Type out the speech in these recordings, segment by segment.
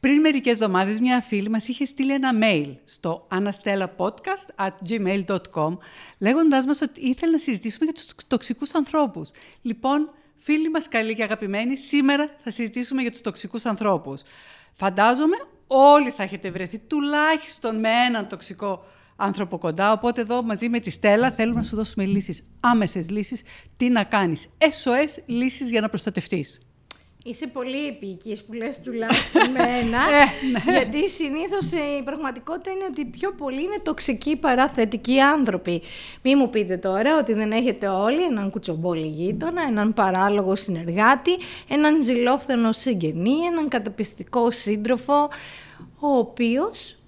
Πριν μερικές εβδομάδες, μια φίλη μας είχε στείλει ένα mail στο anastellapodcast.gmail.com λέγοντάς μας ότι ήθελε να συζητήσουμε για τους τοξικούς ανθρώπους. Λοιπόν, φίλοι μας καλοί και αγαπημένοι, σήμερα θα συζητήσουμε για τους τοξικούς ανθρώπους. Φαντάζομαι όλοι θα έχετε βρεθεί τουλάχιστον με έναν τοξικό άνθρωπο κοντά. Οπότε εδώ μαζί με τη Στέλλα θέλουμε να σου δώσουμε λύσεις, άμεσες λύσεις, τι να κάνεις. SOS λύσεις για να προστατευτείς. Είσαι πολύ επίκης που λες τουλάχιστον με ένα, Ε, ναι. γιατί συνήθως ε, η πραγματικότητα είναι ότι πιο πολλοί είναι τοξικοί παρά θετικοί άνθρωποι. Μη μου πείτε τώρα ότι δεν έχετε όλοι έναν κουτσομπόλι γείτονα, έναν παράλογο συνεργάτη, έναν ζηλόφθενο συγγενή, έναν καταπιστικό σύντροφο, ο οποίος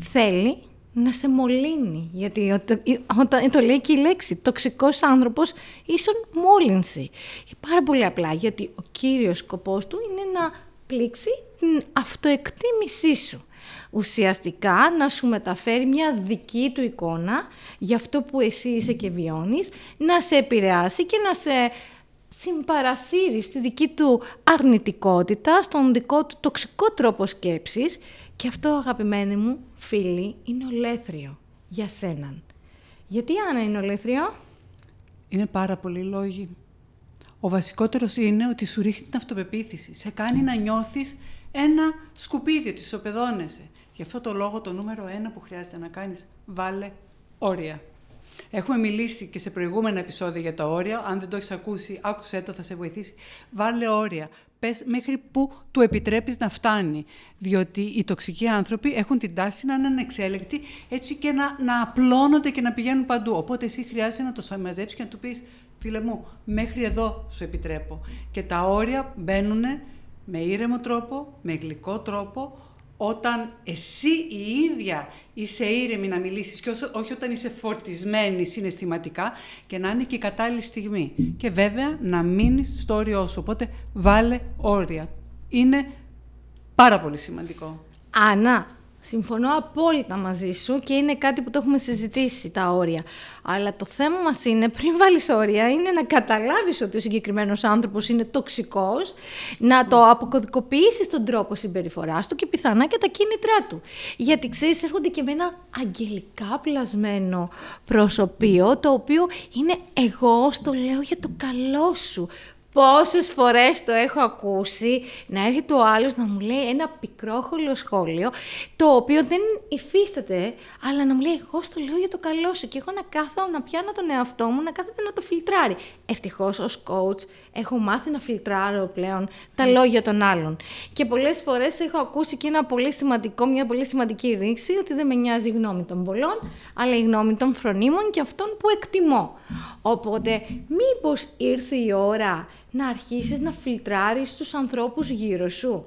θέλει να σε μολύνει. Γιατί ο- το- η- όταν το λέει και η λέξη τοξικός άνθρωπος ίσον μόλυνση. Πάρα πολύ απλά, γιατί ο κύριος σκοπός του είναι να πλήξει την αυτοεκτίμησή σου. Ουσιαστικά να σου μεταφέρει μια δική του εικόνα για αυτό που εσύ είσαι και βιώνεις, να σε επηρεάσει και να σε συμπαρασύρει στη δική του αρνητικότητα, στον δικό του τοξικό τρόπο σκέψης και αυτό αγαπημένοι μου φίλοι είναι ολέθριο για σέναν. Γιατί Άννα είναι ολέθριο; Είναι πάρα πολλοί λόγοι. Ο βασικότερος είναι ότι σου ρίχνει την αυτοπεποίθηση. Σε κάνει να νιώθεις ένα σκουπίδι, ότι ισοπεδώνεσαι. Γι' αυτό το λόγο το νούμερο ένα που χρειάζεται να κάνεις, βάλε όρια. Έχουμε μιλήσει και σε προηγούμενα επεισόδια για τα όρια. Αν δεν το έχεις ακούσει, άκουσέ το, θα σε βοηθήσει. Βάλε όρια. Πες μέχρι πού του επιτρέπεις να φτάνει. Διότι οι τοξικοί άνθρωποι έχουν την τάση να είναι ανεξέλεγκτοι έτσι και να, να απλώνονται και να πηγαίνουν παντού. Οπότε εσύ χρειάζεται να το μαζέψεις και να του πεις φίλε μου, μέχρι εδώ σου επιτρέπω. Και τα όρια μπαίνουν με ήρεμο τρόπο, με γλυκό τρόπο, όταν εσύ η ίδια είσαι ήρεμη να μιλήσεις και όσο- όχι όταν είσαι φορτισμένη συναισθηματικά και να είναι και η κατάλληλη στιγμή. Και βέβαια να μείνεις στο όριό σου. Οπότε βάλε όρια. Είναι πάρα πολύ σημαντικό. Άννα, συμφωνώ απόλυτα μαζί σου και είναι κάτι που το έχουμε συζητήσει τα όρια. Αλλά το θέμα μας είναι, πριν βάλεις όρια, είναι να καταλάβεις ότι ο συγκεκριμένος άνθρωπος είναι τοξικός, να το αποκωδικοποιήσεις τον τρόπο συμπεριφοράς του και πιθανά και τα κίνητρά του. Γιατί ξέρεις, έρχονται και με ένα αγγελικά πλασμένο προσωπείο, το οποίο είναι εγώ, στο λέω για το καλό σου. Πόσες φορές το έχω ακούσει να έρχεται ο άλλος να μου λέει ένα πικρόχολο σχόλιο, το οποίο δεν υφίσταται, αλλά να μου λέει εγώ στο λέω για το καλό σου και εγώ να κάθω να πιάνω τον εαυτό μου, να κάθεται να το φιλτράρει. Ευτυχώς ως coach έχω μάθει να φιλτράρω πλέον τα λόγια των άλλων. Και πολλές φορές έχω ακούσει και ένα πολύ σημαντικό, μια πολύ σημαντική ρήξη, ότι δεν με νοιάζει η γνώμη των πολλών, αλλά η γνώμη των φρονίμων και αυτών που εκτιμώ. Οπότε, μήπως ήρθε η ώρα να αρχίσεις να φιλτράρεις τους ανθρώπους γύρω σου.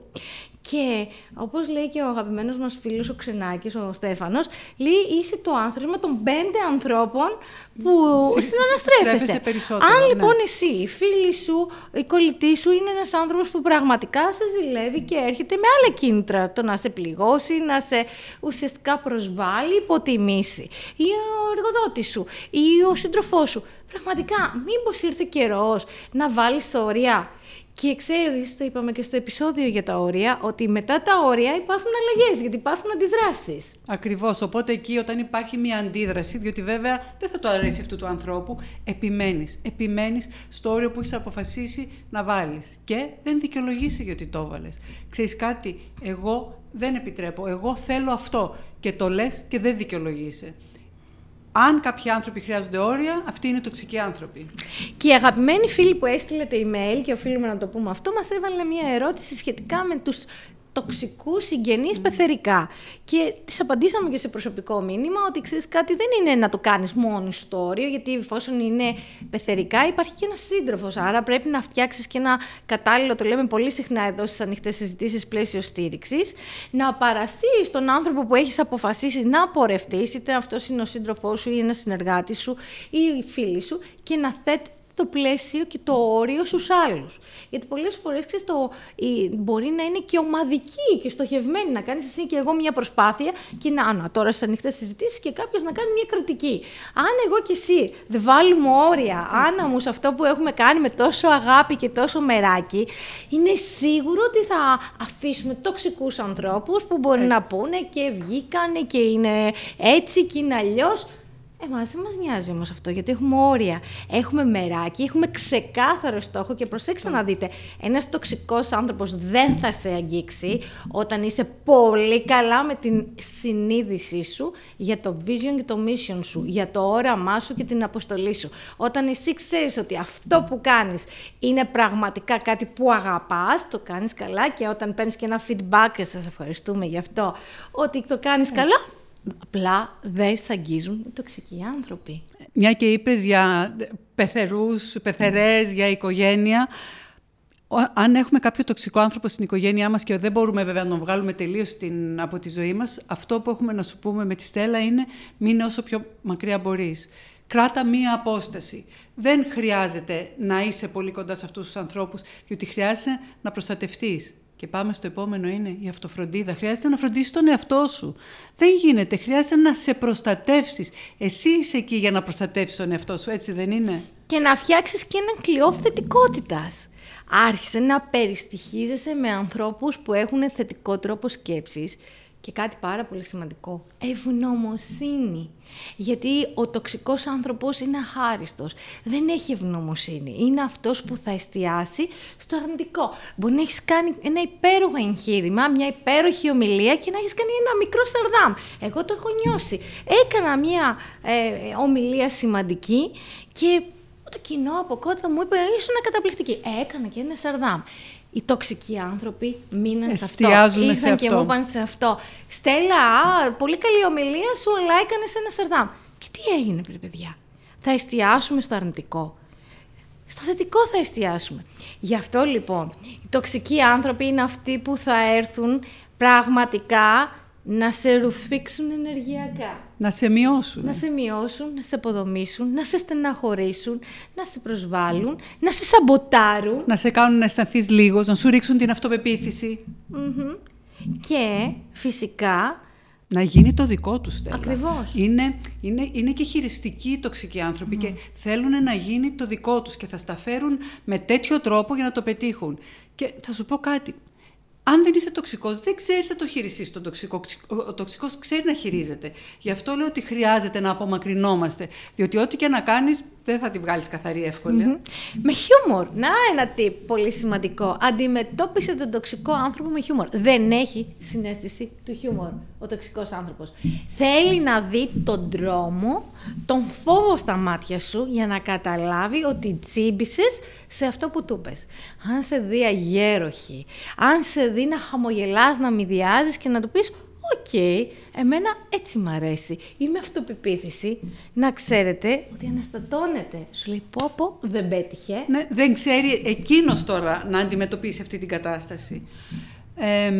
Και όπως λέει και ο αγαπημένος μας φίλος ο Ξενάκης, ο Στέφανος, λέει είσαι το άνθρωπο των πέντε ανθρώπων που Συ- συναναστρέφεσαι. στρέφεσαι περισσότερο, Αν ναι. λοιπόν εσύ, η φίλη σου, η κολλητή σου είναι ένας άνθρωπος που πραγματικά σε ζηλεύει και έρχεται με άλλα κίνητρα, το να σε πληγώσει, να σε ουσιαστικά προσβάλλει, υποτιμήσει, ή ο εργοδότης σου, ή ο σύντροφός σου. Πραγματικά, μήπως ήρθε καιρός να βάλεις όρια. Και ξέρεις, το είπαμε και στο επεισόδιο για τα όρια, ότι μετά τα όρια υπάρχουν αλλαγές, γιατί υπάρχουν αντιδράσεις. Ακριβώς. Οπότε εκεί όταν υπάρχει μια αντίδραση, διότι βέβαια δεν θα το αρέσει αυτού του ανθρώπου, επιμένεις. Επιμένεις στο όριο που έχεις αποφασίσει να βάλεις. Και δεν δικαιολογήσει γιατί το έβαλες. Ξέρεις κάτι, εγώ δεν επιτρέπω, εγώ θέλω αυτό. Και το λες και δεν δικαιολογείσαι. Αν κάποιοι άνθρωποι χρειάζονται όρια, αυτοί είναι τοξικοί άνθρωποι. Και η αγαπημένη φίλη που έστειλε το email, και οφείλουμε να το πούμε αυτό, μας έβαλε μια ερώτηση σχετικά με τους τοξικούς συγγενείς πεθερικά. Και τη απαντήσαμε και σε προσωπικό μήνυμα ότι ξέρεις κάτι δεν είναι να το κάνεις μόνο στο όριο, γιατί εφόσον είναι πεθερικά υπάρχει και ένας σύντροφος. Άρα πρέπει να φτιάξεις και ένα κατάλληλο, το λέμε πολύ συχνά εδώ στις ανοιχτές συζητήσεις, πλαίσιο στήριξης, να παραστεί στον άνθρωπο που έχεις αποφασίσει να πορευτείς, είτε αυτός είναι ο σύντροφός σου ή ένας συνεργάτης σου ή η φίλη σου, και να θέτει το πλαίσιο και το όριο στους άλλους. Γιατί πολλές φορές ξέρεις, το, μπορεί να είναι και ομαδική και στοχευμένη, να κάνεις εσύ και εγώ μια προσπάθεια και να, να τώρα στις ανοιχτές συζητήσεις και κάποιος να κάνει μια κρατική. Αν εγώ και εσύ δεν βάλουμε όρια, αν όμως αυτό που έχουμε κάνει με τόσο αγάπη και τόσο μεράκι, είναι σίγουρο ότι θα αφήσουμε τοξικούς ανθρώπους που μπορεί να πούνε και βγήκανε και είναι έτσι και είναι αλλιώς. Εμά δεν μας νοιάζει όμως αυτό, γιατί έχουμε όρια. Έχουμε μεράκι, έχουμε ξεκάθαρο στόχο και προσέξτε να δείτε. Ένας τοξικός άνθρωπος δεν θα σε αγγίξει όταν είσαι πολύ καλά με την συνείδησή σου για το vision και το mission σου, για το όραμά σου και την αποστολή σου. Όταν εσύ ξέρεις ότι αυτό που κάνεις είναι πραγματικά κάτι που αγαπάς, το κάνεις καλά και όταν παίρνεις και ένα feedback, και σας ευχαριστούμε γι' αυτό, ότι το κάνεις καλά, Απλά δεν σ' αγγίζουν οι τοξικοί άνθρωποι. Μια και είπες για πεθερούς, πεθερές, για οικογένεια. Αν έχουμε κάποιο τοξικό άνθρωπο στην οικογένειά μας και δεν μπορούμε βέβαια να τον βγάλουμε τελείως από τη ζωή μας, αυτό που έχουμε να σου πούμε με τη Στέλλα είναι μείνε όσο πιο μακριά μπορείς. Κράτα μία απόσταση. Δεν χρειάζεται να είσαι πολύ κοντά σε αυτούς τους ανθρώπους, διότι χρειάζεται να προστατευτείς. Και πάμε στο επόμενο είναι η αυτοφροντίδα. Χρειάζεται να φροντίσεις τον εαυτό σου. Δεν γίνεται. Χρειάζεται να σε προστατεύσεις. Εσύ είσαι εκεί για να προστατεύσεις τον εαυτό σου, έτσι δεν είναι; Και να φτιάξεις και έναν κλειό θετικότητας. Άρχισε να περιστοιχίζεσαι με ανθρώπους που έχουν θετικό τρόπο σκέψης και κάτι πάρα πολύ σημαντικό, ευγνωμοσύνη. Γιατί ο τοξικός άνθρωπος είναι αχάριστος. Δεν έχει ευγνωμοσύνη. Είναι αυτός που θα εστιάσει στο αρνητικό. Μπορεί να έχεις κάνει ένα υπέροχο εγχείρημα, μια υπέροχη ομιλία και να έχεις κάνει ένα μικρό σαρδάμ. Εγώ το έχω νιώσει. Έκανα μια ε, ομιλία σημαντική και το κοινό από κότα μου είπε ήσουν καταπληκτική. Έκανα και ένα σαρδάμ οι τοξικοί άνθρωποι μείναν σε αυτό. Ήρθαν σε και μου είπαν σε αυτό. Στέλλα, α, πολύ καλή ομιλία σου, αλλά έκανες ένα σαρδάμ. Και τι έγινε, παιδιά. Θα εστιάσουμε στο αρνητικό. Στο θετικό θα εστιάσουμε. Γι' αυτό λοιπόν, οι τοξικοί άνθρωποι είναι αυτοί που θα έρθουν πραγματικά να σε ρουφήξουν ενεργειακά. Να σε μειώσουν. Να σε μειώσουν, να σε αποδομήσουν, να σε στεναχωρήσουν, να σε προσβάλλουν, να σε σαμποτάρουν. Να σε κάνουν να αισθανθείς λίγος, να σου ρίξουν την αυτοπεποίθηση. Και φυσικά... Να γίνει το δικό τους Στέλλα. Ακριβώς. Είναι, είναι, είναι και χειριστικοί οι τοξικοί άνθρωποι και θέλουν να γίνει το δικό τους και θα στα φέρουν με τέτοιο τρόπο για να το πετύχουν. Και θα σου πω κάτι αν δεν είσαι τοξικός, δεν ξέρεις να το χειριστείς τον τοξικό. Ο τοξικός ξέρει να χειρίζεται. Γι' αυτό λέω ότι χρειάζεται να απομακρυνόμαστε. Διότι ό,τι και να κάνεις, δεν θα τη βγάλεις καθαρή Με χιούμορ. Να ένα tip πολύ σημαντικό. Αντιμετώπισε τον τοξικό άνθρωπο με χιούμορ. Δεν έχει συνέστηση του χιούμορ ο τοξικός άνθρωπος. Θέλει να δει τον τρόμο, τον φόβο στα μάτια σου για να καταλάβει ότι τσίμπησες σε αυτό που του πες. Αν σε δει αγέροχη, αν σε δει να χαμογελάς, να μηδιάζεις και να του πεις Οκ, εμένα έτσι μ' αρέσει. Είμαι αυτοπεποίθηση. Να ξέρετε ότι αναστατώνεται. Σου λέει πω πω, δεν πέτυχε. Ναι, δεν ξέρει εκείνος τώρα να αντιμετωπίσει αυτή την κατάσταση. Ε,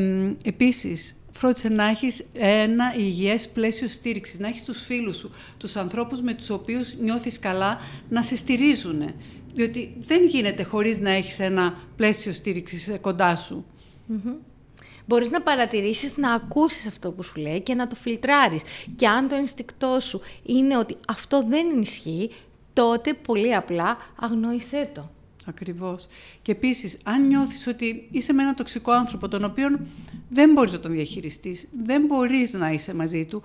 επίσης, φρόντισε να έχεις ένα υγιές πλαίσιο στήριξης, να έχεις τους φίλους σου, τους ανθρώπους με τους οποίους νιώθεις καλά, να σε στηρίζουν. Διότι δεν γίνεται χωρίς να έχεις ένα πλαίσιο στήριξης κοντά σου. Mm-hmm. Μπορείς να παρατηρήσεις, να ακούσεις αυτό που σου λέει και να το φιλτράρεις. Και αν το ενστικτό σου είναι ότι αυτό δεν ισχύει, τότε πολύ απλά αγνόησέ το. Ακριβώς. Και επίσης, αν νιώθεις ότι είσαι με έναν τοξικό άνθρωπο, τον οποίο δεν μπορείς να τον διαχειριστείς, δεν μπορείς να είσαι μαζί του,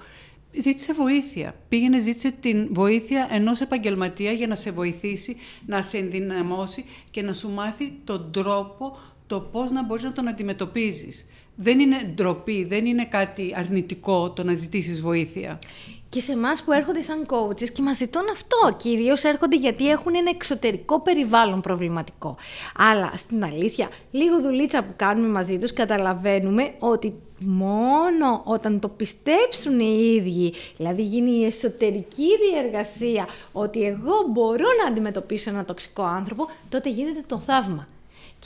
ζήτησε βοήθεια. Πήγαινε, ζήτησε την βοήθεια ενός επαγγελματία για να σε βοηθήσει, να σε ενδυναμώσει και να σου μάθει τον τρόπο, το πώς να μπορείς να τον αντιμετωπίζεις. Δεν είναι ντροπή, δεν είναι κάτι αρνητικό το να ζητήσεις βοήθεια. Και σε εμάς που έρχονται σαν coaches και μας ζητούν αυτό. Κυρίως έρχονται γιατί έχουν ένα εξωτερικό περιβάλλον προβληματικό. Αλλά στην αλήθεια, λίγο δουλίτσα που κάνουμε μαζί τους, καταλαβαίνουμε ότι μόνο όταν το πιστέψουν οι ίδιοι, δηλαδή γίνει η εσωτερική διεργασία ότι εγώ μπορώ να αντιμετωπίσω ένα τοξικό άνθρωπο, τότε γίνεται το θαύμα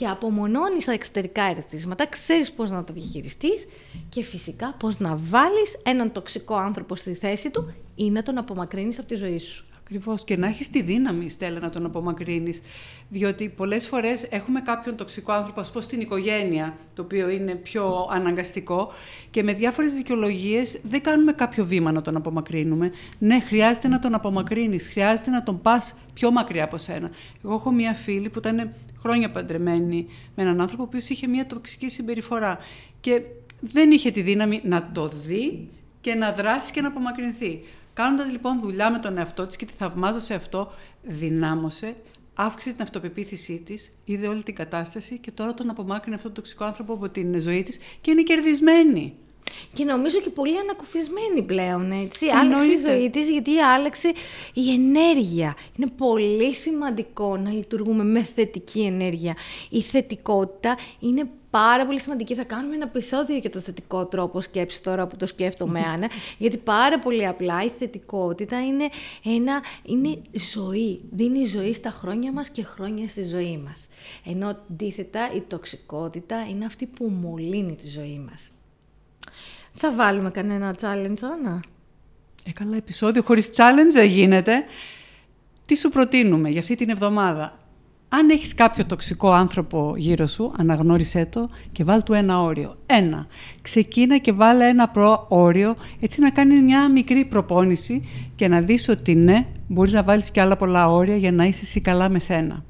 και απομονώνεις τα εξωτερικά ερεθίσματα, ξέρεις πώς να τα διαχειριστείς και φυσικά πώς να βάλεις έναν τοξικό άνθρωπο στη θέση του ή να τον απομακρύνεις από τη ζωή σου. Ακριβώς. Και να έχεις τη δύναμη, Στέλλα, να τον απομακρύνεις. Διότι πολλές φορές έχουμε κάποιον τοξικό άνθρωπο, ας πω στην οικογένεια, το οποίο είναι πιο αναγκαστικό, και με διάφορες δικαιολογίες δεν κάνουμε κάποιο βήμα να τον απομακρύνουμε. Ναι, χρειάζεται να τον απομακρύνεις, χρειάζεται να τον πας πιο μακριά από σένα. Εγώ έχω μία φίλη που ήταν χρόνια παντρεμένη με έναν άνθρωπο, ο οποίος είχε μία τοξική συμπεριφορά. Και δεν είχε τη δύναμη να το δει και να δράσει και να απομακρυνθεί. Κάνοντας λοιπόν δουλειά με τον εαυτό της και τη θαυμάζω σε αυτό, δυνάμωσε, αύξησε την αυτοπεποίθησή της, είδε όλη την κατάσταση και τώρα τον απομάκρυνε αυτόν τον τοξικό άνθρωπο από την ζωή της και είναι κερδισμένη. Και νομίζω και πολύ ανακουφισμένη πλέον, έτσι. Εννοείται. Άλλαξε η ζωή της γιατί άλλαξε η ενέργεια. Είναι πολύ σημαντικό να λειτουργούμε με θετική ενέργεια. Η θετικότητα είναι πάρα πολύ σημαντική. Θα κάνουμε ένα επεισόδιο για το θετικό τρόπο σκέψης τώρα που το σκέφτομαι, Άννα. γιατί πάρα πολύ απλά η θετικότητα είναι, ένα, είναι ζωή. Δίνει ζωή στα χρόνια μας και χρόνια στη ζωή μας. Ενώ αντίθετα η τοξικότητα είναι αυτή που μολύνει τη ζωή μας. Θα βάλουμε κανένα challenge, Άννα. Έκανα επεισόδιο χωρίς challenge δεν γίνεται. Τι σου προτείνουμε για αυτή την εβδομάδα; Αν έχεις κάποιο τοξικό άνθρωπο γύρω σου, αναγνώρισέ το και βάλ του ένα όριο. Ένα. Ξεκίνα και βάλε ένα προ όριο, έτσι να κάνει μια μικρή προπόνηση και να δεις ότι ναι, μπορείς να βάλεις και άλλα πολλά όρια για να είσαι εσύ καλά με σένα.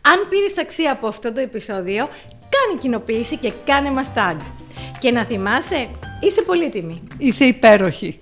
Αν πήρες αξία από αυτό το επεισόδιο, κάνε κοινοποίηση και κάνε μας tag. Και να θυμάσαι, είσαι πολύτιμη. Είσαι υπέροχη.